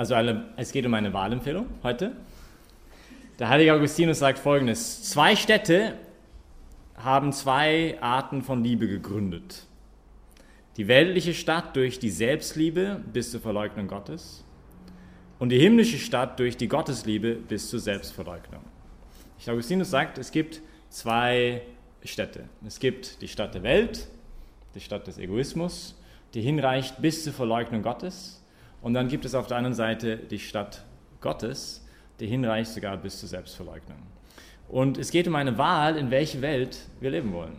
Also eine, es geht um eine Wahlempfehlung heute. Der heilige Augustinus sagt folgendes: Zwei Städte haben zwei Arten von Liebe gegründet. Die weltliche Stadt durch die Selbstliebe bis zur Verleugnung Gottes und die himmlische Stadt durch die Gottesliebe bis zur Selbstverleugnung. Augustinus sagt, es gibt zwei Städte. Es gibt die Stadt der Welt, die Stadt des Egoismus, die hinreicht bis zur Verleugnung Gottes. Und dann gibt es auf der anderen Seite die Stadt Gottes, die hinreicht sogar bis zur Selbstverleugnung. Und es geht um eine Wahl, in welche Welt wir leben wollen.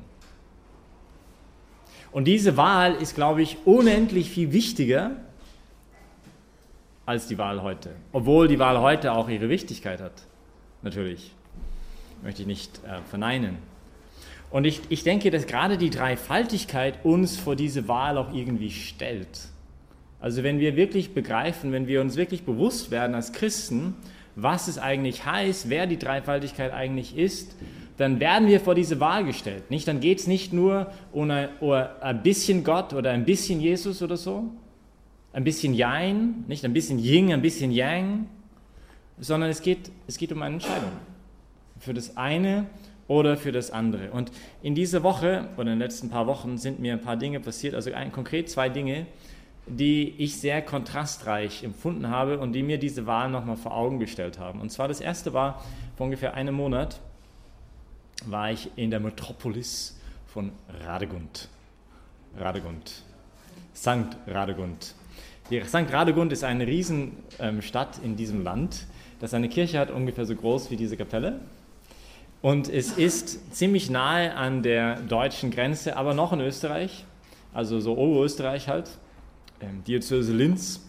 Und diese Wahl ist, glaube ich, unendlich viel wichtiger als die Wahl heute. Obwohl die Wahl heute auch ihre Wichtigkeit hat. Natürlich. Möchte ich nicht äh, verneinen. Und ich, ich denke, dass gerade die Dreifaltigkeit uns vor diese Wahl auch irgendwie stellt. Also wenn wir wirklich begreifen, wenn wir uns wirklich bewusst werden als Christen, was es eigentlich heißt, wer die Dreifaltigkeit eigentlich ist, dann werden wir vor diese Wahl gestellt. Nicht? Dann geht es nicht nur um ein, um ein bisschen Gott oder ein bisschen Jesus oder so, ein bisschen Yang, nicht ein bisschen Yin, ein bisschen Yang, sondern es geht, es geht um eine Entscheidung. Für das eine oder für das andere. Und in dieser Woche oder in den letzten paar Wochen sind mir ein paar Dinge passiert, also ein, konkret zwei Dinge, die ich sehr kontrastreich empfunden habe und die mir diese Wahl nochmal vor Augen gestellt haben. Und zwar das erste war, vor ungefähr einem Monat war ich in der Metropolis von Radegund. Radegund. Sankt Radegund. Die St. Radegund ist eine Riesenstadt in diesem Land, das eine Kirche hat ungefähr so groß wie diese Kapelle. Und es ist ziemlich nahe an der deutschen Grenze, aber noch in Österreich, also so Oberösterreich halt, ähm, Diözese Linz.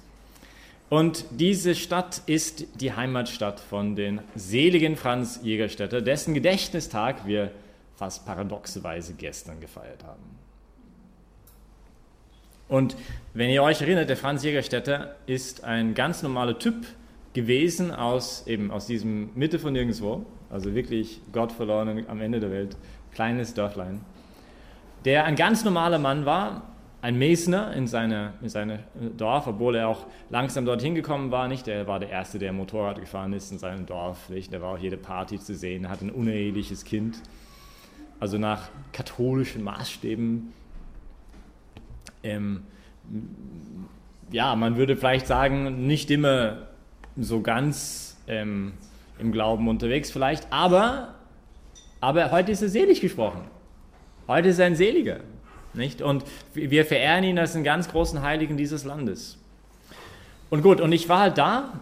Und diese Stadt ist die Heimatstadt von den seligen Franz Jägerstätter, dessen Gedächtnistag wir fast paradoxerweise gestern gefeiert haben. Und wenn ihr euch erinnert, der Franz Jägerstätter ist ein ganz normaler Typ gewesen aus, eben aus diesem Mitte von nirgendwo, also wirklich Gott verloren am Ende der Welt, kleines Dörflein, der ein ganz normaler Mann war, ein Mesner in seinem in seine Dorf, obwohl er auch langsam dorthin gekommen war. Nicht, er war der Erste, der Motorrad gefahren ist in seinem Dorf. Nicht? Der war auch jede Party zu sehen, hat ein uneheliches Kind. Also nach katholischen Maßstäben ähm, ja, man würde vielleicht sagen, nicht immer so ganz ähm, im Glauben unterwegs vielleicht, aber, aber heute ist er selig gesprochen. Heute ist er ein Seliger. Nicht? Und wir verehren ihn als einen ganz großen Heiligen dieses Landes. Und gut, und ich war halt da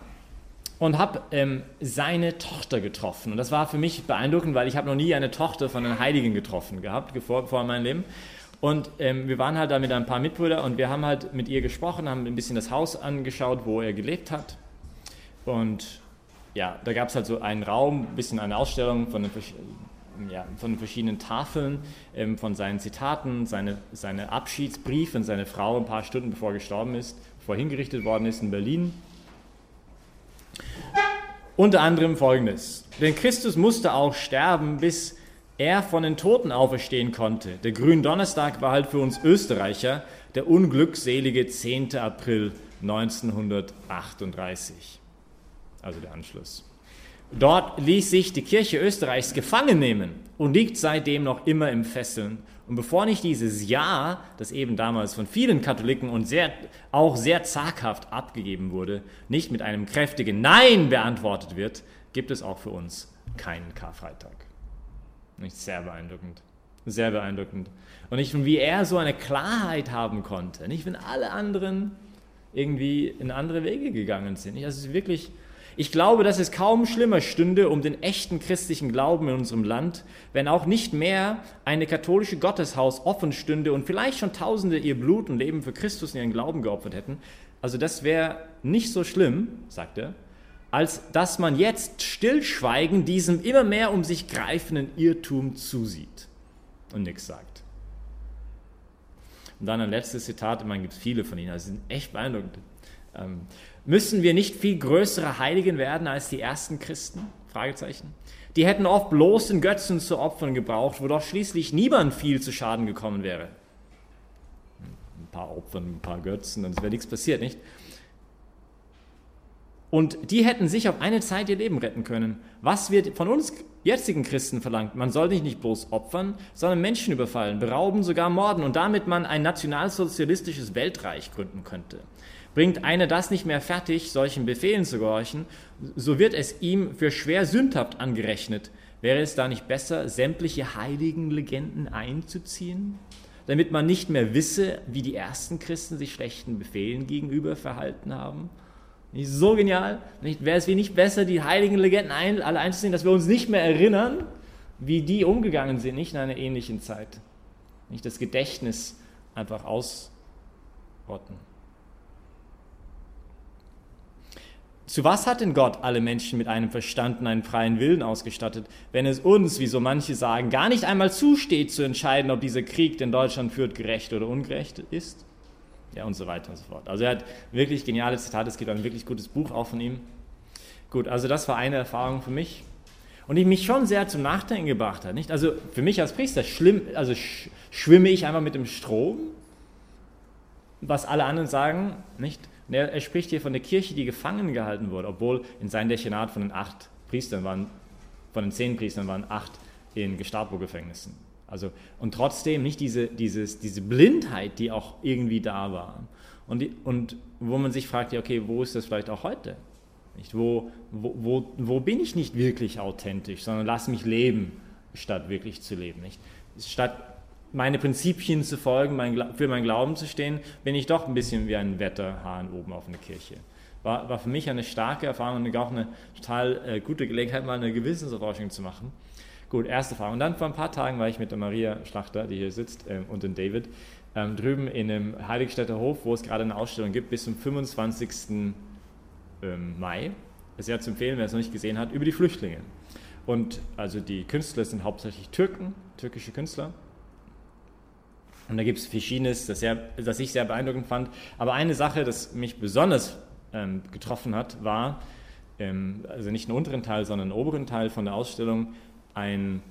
und habe ähm, seine Tochter getroffen. Und das war für mich beeindruckend, weil ich habe noch nie eine Tochter von einem Heiligen getroffen gehabt, vor, vor meinem Leben. Und ähm, wir waren halt da mit ein paar Mitbrüdern und wir haben halt mit ihr gesprochen, haben ein bisschen das Haus angeschaut, wo er gelebt hat. Und ja, da gab es halt so einen Raum, ein bisschen eine Ausstellung von den, ja, von den verschiedenen Tafeln, ähm, von seinen Zitaten, seine, seine Abschiedsbriefe an seine Frau ein paar Stunden bevor er gestorben ist, bevor er hingerichtet worden ist in Berlin. Unter anderem folgendes: Denn Christus musste auch sterben, bis er von den Toten auferstehen konnte. Der Gründonnerstag war halt für uns Österreicher der unglückselige 10. April 1938. Also der Anschluss. Dort ließ sich die Kirche Österreichs gefangen nehmen und liegt seitdem noch immer im Fesseln. Und bevor nicht dieses Ja, das eben damals von vielen Katholiken und sehr, auch sehr zaghaft abgegeben wurde, nicht mit einem kräftigen Nein beantwortet wird, gibt es auch für uns keinen Karfreitag. Nicht sehr beeindruckend. Sehr beeindruckend. Und nicht, wie er so eine Klarheit haben konnte. Nicht, wenn alle anderen irgendwie in andere Wege gegangen sind. Also wirklich, ich glaube, dass es kaum schlimmer stünde um den echten christlichen Glauben in unserem Land, wenn auch nicht mehr eine katholische Gotteshaus offen stünde und vielleicht schon Tausende ihr Blut und Leben für Christus in ihren Glauben geopfert hätten. Also das wäre nicht so schlimm, sagt er, als dass man jetzt stillschweigend diesem immer mehr um sich greifenden Irrtum zusieht und nichts sagt. Und dann ein letztes Zitat, man gibt viele von ihnen, also sind echt beeindruckend. Ähm, müssen wir nicht viel größere Heiligen werden als die ersten Christen? Fragezeichen. Die hätten oft bloßen Götzen zu Opfern gebraucht, wo doch schließlich niemand viel zu Schaden gekommen wäre. Ein paar Opfern, ein paar Götzen, dann wäre nichts passiert, nicht? Und die hätten sich auf eine Zeit ihr Leben retten können. Was wird von uns jetzigen Christen verlangt? Man soll sich nicht bloß opfern, sondern Menschen überfallen, berauben, sogar morden und damit man ein nationalsozialistisches Weltreich gründen könnte. Bringt einer das nicht mehr fertig, solchen Befehlen zu gehorchen, so wird es ihm für schwer sündhaft angerechnet. Wäre es da nicht besser, sämtliche heiligen Legenden einzuziehen, damit man nicht mehr wisse, wie die ersten Christen sich schlechten Befehlen gegenüber verhalten haben? Nicht so genial? Wäre es wie nicht besser, die heiligen Legenden ein, alle einzuziehen, dass wir uns nicht mehr erinnern, wie die umgegangen sind, nicht in einer ähnlichen Zeit? Nicht das Gedächtnis einfach ausrotten. Zu was hat denn Gott alle Menschen mit einem Verstand und einem freien Willen ausgestattet, wenn es uns, wie so manche sagen, gar nicht einmal zusteht zu entscheiden, ob dieser Krieg, den Deutschland führt, gerecht oder ungerecht ist? Ja, und so weiter und so fort. Also er hat wirklich geniale Zitate, es gibt ein wirklich gutes Buch auch von ihm. Gut, also das war eine Erfahrung für mich. Und die mich schon sehr zum Nachdenken gebracht hat. Nicht? Also für mich als Priester schlimm, also sch schwimme ich einfach mit dem Strom, was alle anderen sagen, nicht? Er, er, spricht hier von der Kirche, die gefangen gehalten wurde, obwohl in seinem Dechenat von den acht Priestern waren, von den zehn Priestern waren acht in Gestapo-Gefängnissen. Also, und trotzdem nicht diese, dieses, diese Blindheit, die auch irgendwie da war. Und, die, und wo man sich fragt, okay, wo ist das vielleicht auch heute? Nicht? Wo, wo, wo, wo bin ich nicht wirklich authentisch, sondern lass mich leben, statt wirklich zu leben. Nicht? Statt meine Prinzipien zu folgen, mein, für meinen Glauben zu stehen, bin ich doch ein bisschen wie ein Wetterhahn oben auf einer Kirche. War, war für mich eine starke Erfahrung und auch eine total äh, gute Gelegenheit, mal eine Gewissenserforschung zu machen. Gut, erste Erfahrung. Und dann vor ein paar Tagen war ich mit der Maria Schlachter, die hier sitzt, ähm, und dem David, ähm, drüben in einem Heiligstädter Hof, wo es gerade eine Ausstellung gibt, bis zum 25. Ähm, Mai. Es ist ja zu empfehlen, wer es noch nicht gesehen hat, über die Flüchtlinge. Und also die Künstler sind hauptsächlich Türken, türkische Künstler. Und da gibt es Verschiedenes, das, sehr, das ich sehr beeindruckend fand. Aber eine Sache, das mich besonders ähm, getroffen hat, war, ähm, also nicht den unteren Teil, sondern den oberen Teil von der Ausstellung, ein,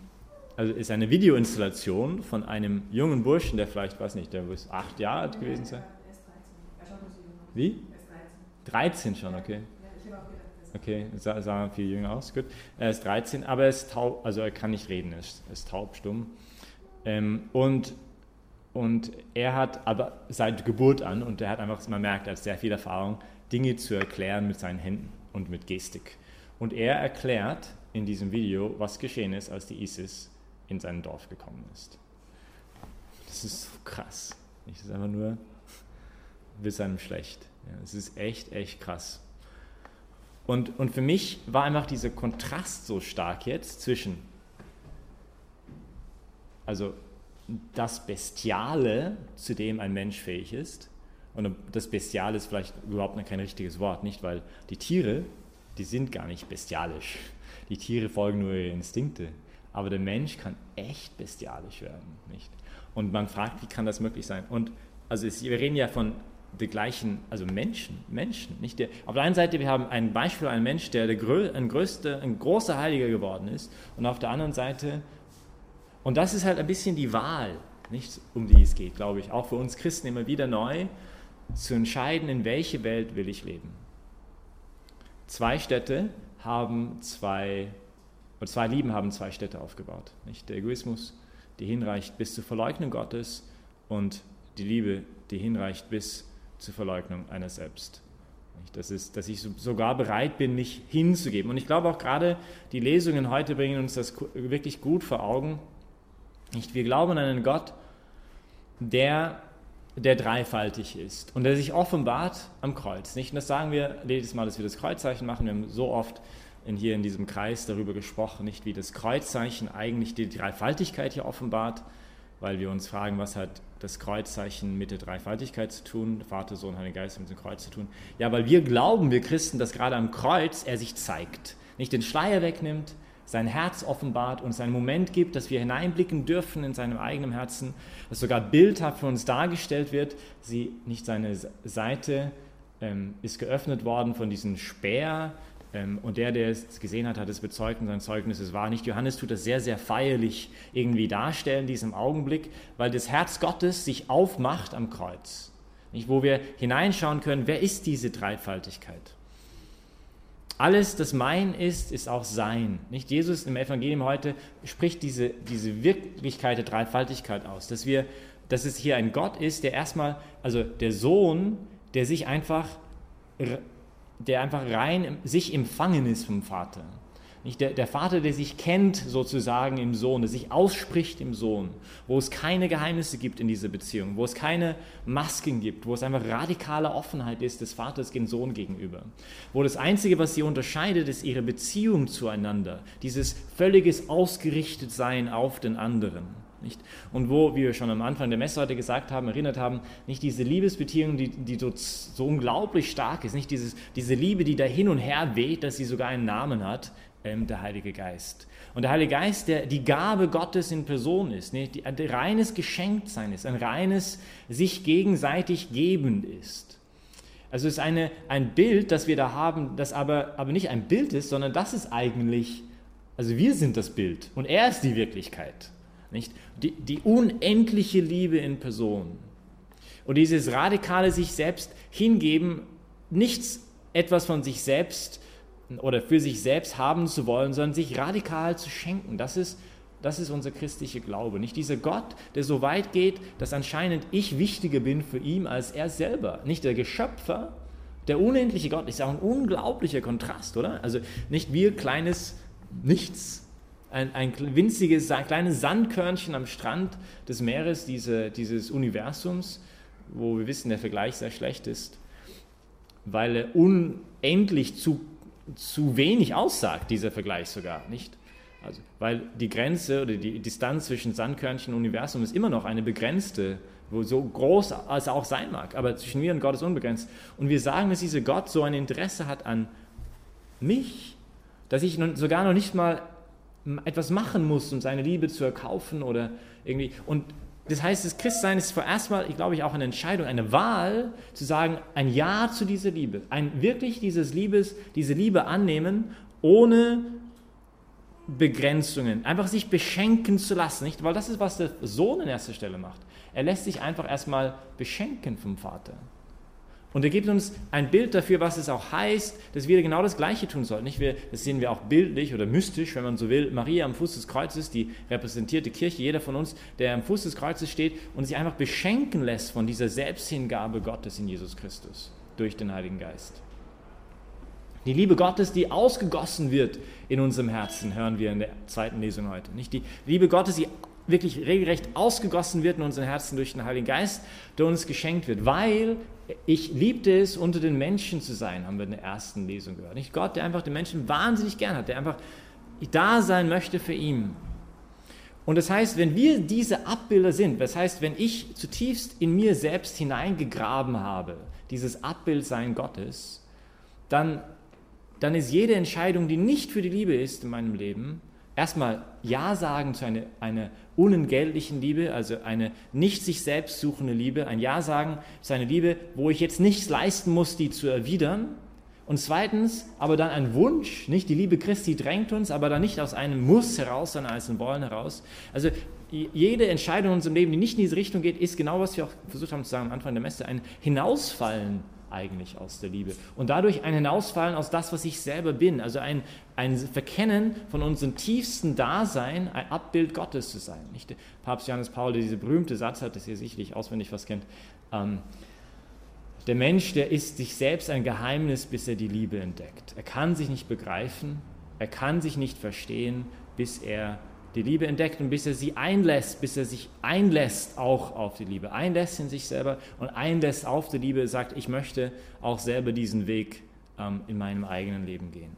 also ist eine Videoinstallation von einem jungen Burschen, der vielleicht, weiß nicht, der muss acht Jahre alt gewesen sein. Wie? 13 schon, okay. Okay, sah, sah viel jünger aus, gut. Er ist 13, aber er ist taub, also er kann nicht reden, er ist, ist taub, stumm. Ähm, und und er hat aber seit Geburt an, und er hat einfach, man merkt, er hat sehr viel Erfahrung, Dinge zu erklären mit seinen Händen und mit Gestik. Und er erklärt in diesem Video, was geschehen ist, als die ISIS in sein Dorf gekommen ist. Das ist so krass. Das ist einfach nur bis einem schlecht. Es ja, ist echt, echt krass. Und, und für mich war einfach dieser Kontrast so stark jetzt zwischen, also das Bestiale, zu dem ein Mensch fähig ist. Und das Bestiale ist vielleicht überhaupt kein richtiges Wort, nicht? Weil die Tiere, die sind gar nicht bestialisch. Die Tiere folgen nur ihre Instinkte. Aber der Mensch kann echt bestialisch werden, nicht? Und man fragt, wie kann das möglich sein? Und also es, wir reden ja von der gleichen, also Menschen, Menschen, nicht der. Auf der einen Seite, wir haben ein Beispiel, einen Mensch, der, der ein, größte, ein großer Heiliger geworden ist, und auf der anderen Seite und das ist halt ein bisschen die Wahl, nicht um die es geht, glaube ich, auch für uns Christen immer wieder neu zu entscheiden, in welche Welt will ich leben. Zwei Städte haben zwei, oder zwei Lieben haben zwei Städte aufgebaut. Nicht? Der Egoismus, die hinreicht bis zur Verleugnung Gottes und die Liebe, die hinreicht bis zur Verleugnung einer selbst. Das ist, dass ich sogar bereit bin, mich hinzugeben. Und ich glaube auch gerade die Lesungen heute bringen uns das wirklich gut vor Augen, nicht? Wir glauben an einen Gott, der, der dreifaltig ist und der sich offenbart am Kreuz. Nicht? Und das sagen wir jedes Mal, dass wir das Kreuzzeichen machen. Wir haben so oft in, hier in diesem Kreis darüber gesprochen, nicht wie das Kreuzzeichen eigentlich die Dreifaltigkeit hier offenbart, weil wir uns fragen, was hat das Kreuzzeichen mit der Dreifaltigkeit zu tun, Vater, Sohn, Heiliger Geist mit dem Kreuz zu tun. Ja, weil wir glauben, wir Christen, dass gerade am Kreuz er sich zeigt, nicht den Schleier wegnimmt, sein Herz offenbart, uns einen Moment gibt, dass wir hineinblicken dürfen in seinem eigenen Herzen, dass sogar bildhaft für uns dargestellt wird. Sie, nicht seine Seite ähm, ist geöffnet worden von diesem Speer ähm, und der, der es gesehen hat, hat es bezeugt und sein Zeugnis ist wahr. Nicht Johannes tut das sehr, sehr feierlich irgendwie darstellen diesem Augenblick, weil das Herz Gottes sich aufmacht am Kreuz. Nicht, wo wir hineinschauen können, wer ist diese Dreifaltigkeit? Alles, das mein ist, ist auch sein. Nicht Jesus im Evangelium heute spricht diese, diese Wirklichkeit der Dreifaltigkeit aus, dass wir, dass es hier ein Gott ist, der erstmal, also der Sohn, der sich einfach, der einfach rein sich empfangen ist vom Vater. Nicht der, der Vater, der sich kennt sozusagen im Sohn, der sich ausspricht im Sohn, wo es keine Geheimnisse gibt in dieser Beziehung, wo es keine Masken gibt, wo es einfach radikale Offenheit ist des Vaters dem Sohn gegenüber. Wo das Einzige, was sie unterscheidet, ist ihre Beziehung zueinander, dieses völliges Ausgerichtetsein auf den anderen. Nicht? Und wo, wie wir schon am Anfang der Messe heute gesagt haben, erinnert haben, nicht diese Liebesbeziehung, die, die so, so unglaublich stark ist, nicht dieses, diese Liebe, die da hin und her weht, dass sie sogar einen Namen hat, ähm, der Heilige Geist. Und der Heilige Geist, der die Gabe Gottes in Person ist, ne, die, ein reines Geschenktsein ist, ein reines sich gegenseitig gebend ist. Also es ist eine, ein Bild, das wir da haben, das aber, aber nicht ein Bild ist, sondern das ist eigentlich, also wir sind das Bild und er ist die Wirklichkeit. Nicht? Die, die unendliche Liebe in Person. Und dieses radikale sich selbst hingeben, nichts etwas von sich selbst oder für sich selbst haben zu wollen, sondern sich radikal zu schenken. Das ist, das ist unser christlicher Glaube. Nicht dieser Gott, der so weit geht, dass anscheinend ich wichtiger bin für ihn als er selber. Nicht der Geschöpfer, der unendliche Gott ist auch ein unglaublicher Kontrast, oder? Also nicht wir kleines Nichts, ein, ein winziges kleines Sandkörnchen am Strand des Meeres diese, dieses Universums, wo wir wissen, der Vergleich sehr schlecht ist, weil er unendlich zu zu wenig aussagt, dieser Vergleich sogar, nicht? Also, weil die Grenze oder die Distanz zwischen Sandkörnchen und Universum ist immer noch eine begrenzte, wo so groß als auch sein mag, aber zwischen mir und Gott ist unbegrenzt. Und wir sagen, dass dieser Gott so ein Interesse hat an mich, dass ich sogar noch nicht mal etwas machen muss, um seine Liebe zu erkaufen oder irgendwie. Und das heißt, das Christsein ist vorerst mal, ich glaube ich, auch eine Entscheidung, eine Wahl, zu sagen, ein Ja zu dieser Liebe. Ein wirklich dieses Liebes, diese Liebe annehmen, ohne Begrenzungen. Einfach sich beschenken zu lassen, nicht? Weil das ist, was der Sohn an erster Stelle macht. Er lässt sich einfach erstmal beschenken vom Vater. Und er gibt uns ein Bild dafür, was es auch heißt, dass wir genau das Gleiche tun sollten. Nicht wir, das sehen wir auch bildlich oder mystisch, wenn man so will. Maria am Fuß des Kreuzes, die repräsentierte Kirche, jeder von uns, der am Fuß des Kreuzes steht und sich einfach beschenken lässt von dieser Selbsthingabe Gottes in Jesus Christus durch den Heiligen Geist. Die Liebe Gottes, die ausgegossen wird in unserem Herzen, hören wir in der zweiten Lesung heute. Nicht die Liebe Gottes, die wirklich regelrecht ausgegossen wird in unseren Herzen durch den Heiligen Geist, der uns geschenkt wird, weil ich liebte es, unter den Menschen zu sein, haben wir in der ersten Lesung gehört. Nicht Gott, der einfach den Menschen wahnsinnig gern hat, der einfach da sein möchte für ihn. Und das heißt, wenn wir diese Abbilder sind, das heißt, wenn ich zutiefst in mir selbst hineingegraben habe, dieses Abbildsein Gottes, dann, dann ist jede Entscheidung, die nicht für die Liebe ist in meinem Leben, erstmal Ja sagen zu einer, einer unentgeltlichen Liebe, also eine nicht sich selbst suchende Liebe, ein Ja sagen zu einer Liebe, wo ich jetzt nichts leisten muss, die zu erwidern. Und zweitens, aber dann ein Wunsch, nicht die Liebe Christi drängt uns, aber dann nicht aus einem Muss heraus, sondern aus einem Wollen heraus. Also jede Entscheidung in unserem Leben, die nicht in diese Richtung geht, ist genau, was wir auch versucht haben zu sagen am Anfang der Messe, ein Hinausfallen eigentlich aus der Liebe. Und dadurch ein Hinausfallen aus das, was ich selber bin. Also ein, ein Verkennen von unserem tiefsten Dasein, ein Abbild Gottes zu sein. Nicht? Papst Johannes Paul, der diese berühmte Satz hat, das ihr sicherlich auswendig was kennt. Ähm, der Mensch, der ist sich selbst ein Geheimnis, bis er die Liebe entdeckt. Er kann sich nicht begreifen, er kann sich nicht verstehen, bis er die Liebe entdeckt und bis er sie einlässt, bis er sich einlässt auch auf die Liebe, einlässt in sich selber und einlässt auf die Liebe, sagt, ich möchte auch selber diesen Weg ähm, in meinem eigenen Leben gehen.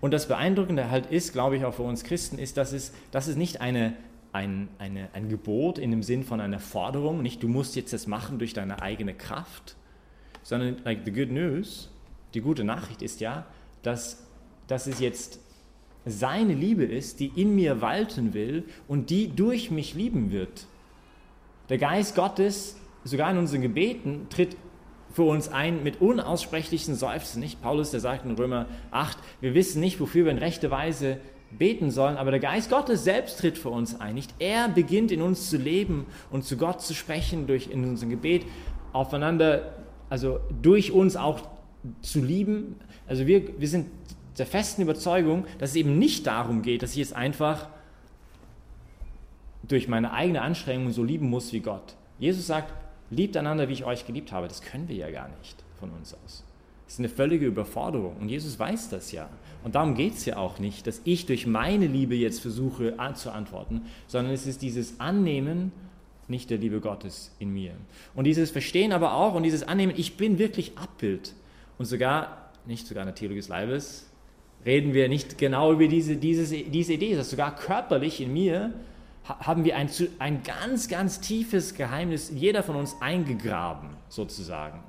Und das Beeindruckende halt ist, glaube ich, auch für uns Christen, ist, dass es, dass es nicht eine, ein, eine, ein Gebot in dem Sinn von einer Forderung, nicht du musst jetzt das machen durch deine eigene Kraft, sondern like the good news, die gute Nachricht ist ja, dass, dass es jetzt seine Liebe ist, die in mir walten will und die durch mich lieben wird. Der Geist Gottes, sogar in unseren Gebeten, tritt für uns ein mit unaussprechlichen Seufzen. Nicht Paulus, der sagt in Römer 8, wir wissen nicht, wofür wir in rechter Weise beten sollen, aber der Geist Gottes selbst tritt für uns ein. Nicht er beginnt in uns zu leben und zu Gott zu sprechen durch in unserem Gebet aufeinander, also durch uns auch zu lieben. Also wir, wir sind der festen Überzeugung, dass es eben nicht darum geht, dass ich es einfach durch meine eigene Anstrengung so lieben muss wie Gott. Jesus sagt, liebt einander, wie ich euch geliebt habe. Das können wir ja gar nicht von uns aus. Das ist eine völlige Überforderung und Jesus weiß das ja. Und darum geht es ja auch nicht, dass ich durch meine Liebe jetzt versuche zu antworten, sondern es ist dieses Annehmen nicht der Liebe Gottes in mir. Und dieses Verstehen aber auch und dieses Annehmen, ich bin wirklich Abbild. Und sogar, nicht sogar in der Theologie des Leibes, reden wir nicht genau über diese, diese, diese Idee, dass sogar körperlich in mir haben wir ein, ein ganz, ganz tiefes Geheimnis, jeder von uns eingegraben, sozusagen.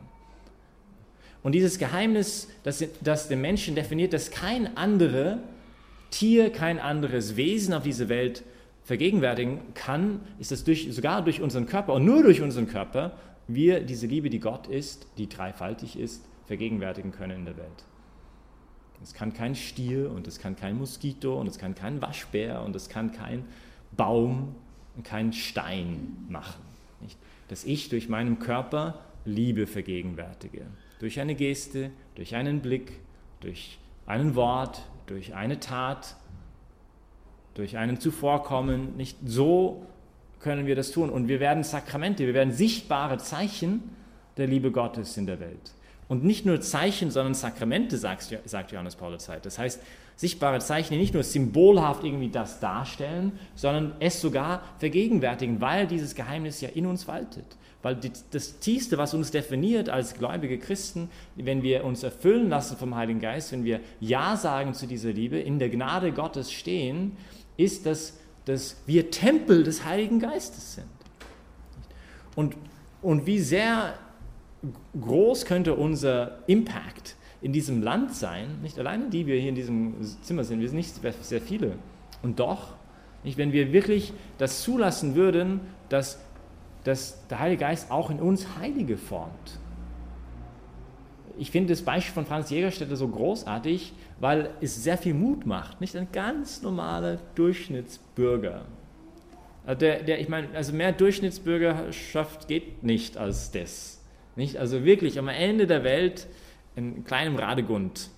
Und dieses Geheimnis, das, das den Menschen definiert, dass kein anderes Tier, kein anderes Wesen auf dieser Welt vergegenwärtigen kann, ist dass durch, sogar durch unseren Körper und nur durch unseren Körper wir diese Liebe, die Gott ist, die dreifaltig ist, vergegenwärtigen können in der Welt. Es kann kein Stier und es kann kein Moskito und es kann kein Waschbär und es kann kein Baum und kein Stein machen. Nicht? Dass ich durch meinen Körper Liebe vergegenwärtige. Durch eine Geste, durch einen Blick, durch ein Wort, durch eine Tat, durch einen Zuvorkommen. Nicht so können wir das tun. Und wir werden Sakramente, wir werden sichtbare Zeichen der Liebe Gottes in der Welt. Und nicht nur Zeichen, sondern Sakramente, sagt, Johannes Paul II. Das heißt, sichtbare Zeichen, die nicht nur symbolhaft irgendwie das darstellen, sondern es sogar vergegenwärtigen, weil dieses Geheimnis ja in uns waltet. Weil das Tiefste, was uns definiert als gläubige Christen, wenn wir uns erfüllen lassen vom Heiligen Geist, wenn wir Ja sagen zu dieser Liebe, in der Gnade Gottes stehen, ist, dass, dass wir Tempel des Heiligen Geistes sind. Und, und wie sehr groß könnte unser Impact in diesem Land sein, nicht alleine die wir hier in diesem Zimmer sind, wir sind nicht sehr viele. Und doch, nicht, wenn wir wirklich das zulassen würden, dass, dass der Heilige Geist auch in uns Heilige formt. Ich finde das Beispiel von Franz Jägerstätter so großartig, weil es sehr viel Mut macht. Nicht ein ganz normaler Durchschnittsbürger. Also der, der, ich meine, also mehr Durchschnittsbürgerschaft geht nicht als das. Nicht? Also wirklich am Ende der Welt in kleinem Radegund.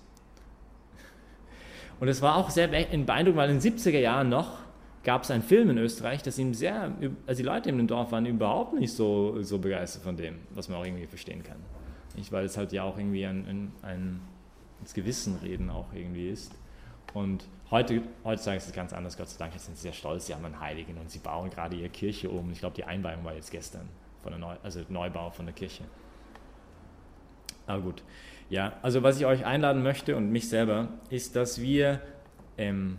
Und es war auch sehr beeindruckend, weil in den 70er Jahren noch gab es einen Film in Österreich, das ihm sehr, also die Leute in dem Dorf waren überhaupt nicht so, so begeistert von dem, was man auch irgendwie verstehen kann. Nicht? Weil es halt ja auch irgendwie ein, ein, ein ins Gewissen reden auch irgendwie ist. Und heute, heutzutage ist es ganz anders, Gott sei Dank, jetzt sind sie sehr stolz, sie haben einen Heiligen und sie bauen gerade ihre Kirche um. Ich glaube, die Einweihung war jetzt gestern, von der Neu also Neubau von der Kirche. Aber gut. Ja, also was ich euch einladen möchte und mich selber, ist, dass wir ähm,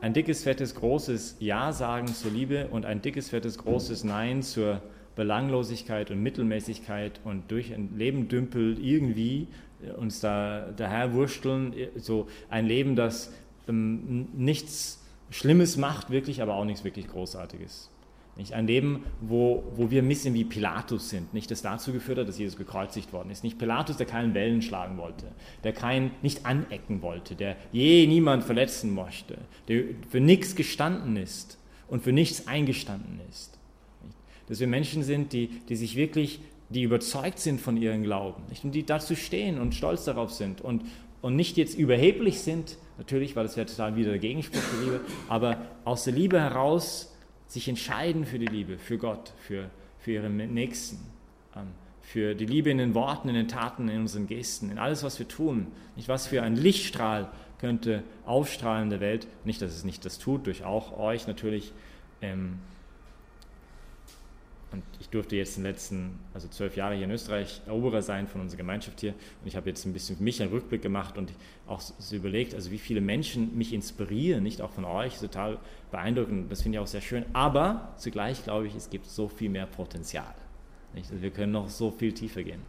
ein dickes, fettes, großes Ja sagen zur Liebe und ein dickes, fettes, großes Nein zur Belanglosigkeit und Mittelmäßigkeit und durch ein Leben dümpelt irgendwie äh, uns da daher wursteln, äh, so ein Leben, das ähm, nichts Schlimmes macht, wirklich, aber auch nichts wirklich Großartiges. Nicht? Ein Leben, wo, wo wir ein bisschen wie Pilatus sind, nicht das dazu geführt hat, dass Jesus gekreuzigt worden ist. Nicht Pilatus, der keinen Wellen schlagen wollte, der kein, nicht anecken wollte, der je niemand verletzen möchte, der für nichts gestanden ist und für nichts eingestanden ist. Dass wir Menschen sind, die, die sich wirklich, die überzeugt sind von ihrem Glauben nicht? und die dazu stehen und stolz darauf sind und, und nicht jetzt überheblich sind, natürlich, weil das wäre total wieder der Gegenspruch der Liebe, aber aus der Liebe heraus sich entscheiden für die Liebe, für Gott, für, für ihre Nächsten, ähm, für die Liebe in den Worten, in den Taten, in unseren Gesten, in alles, was wir tun. Nicht was für ein Lichtstrahl könnte aufstrahlen der Welt. Nicht, dass es nicht das tut, durch auch euch natürlich. Ähm, und ich durfte jetzt in den letzten, also zwölf Jahre hier in Österreich Eroberer sein von unserer Gemeinschaft hier. Und ich habe jetzt ein bisschen für mich einen Rückblick gemacht und auch so überlegt, also wie viele Menschen mich inspirieren, nicht auch von euch, total beeindruckend. Das finde ich auch sehr schön. Aber zugleich glaube ich, es gibt so viel mehr Potenzial. Nicht? Also wir können noch so viel tiefer gehen.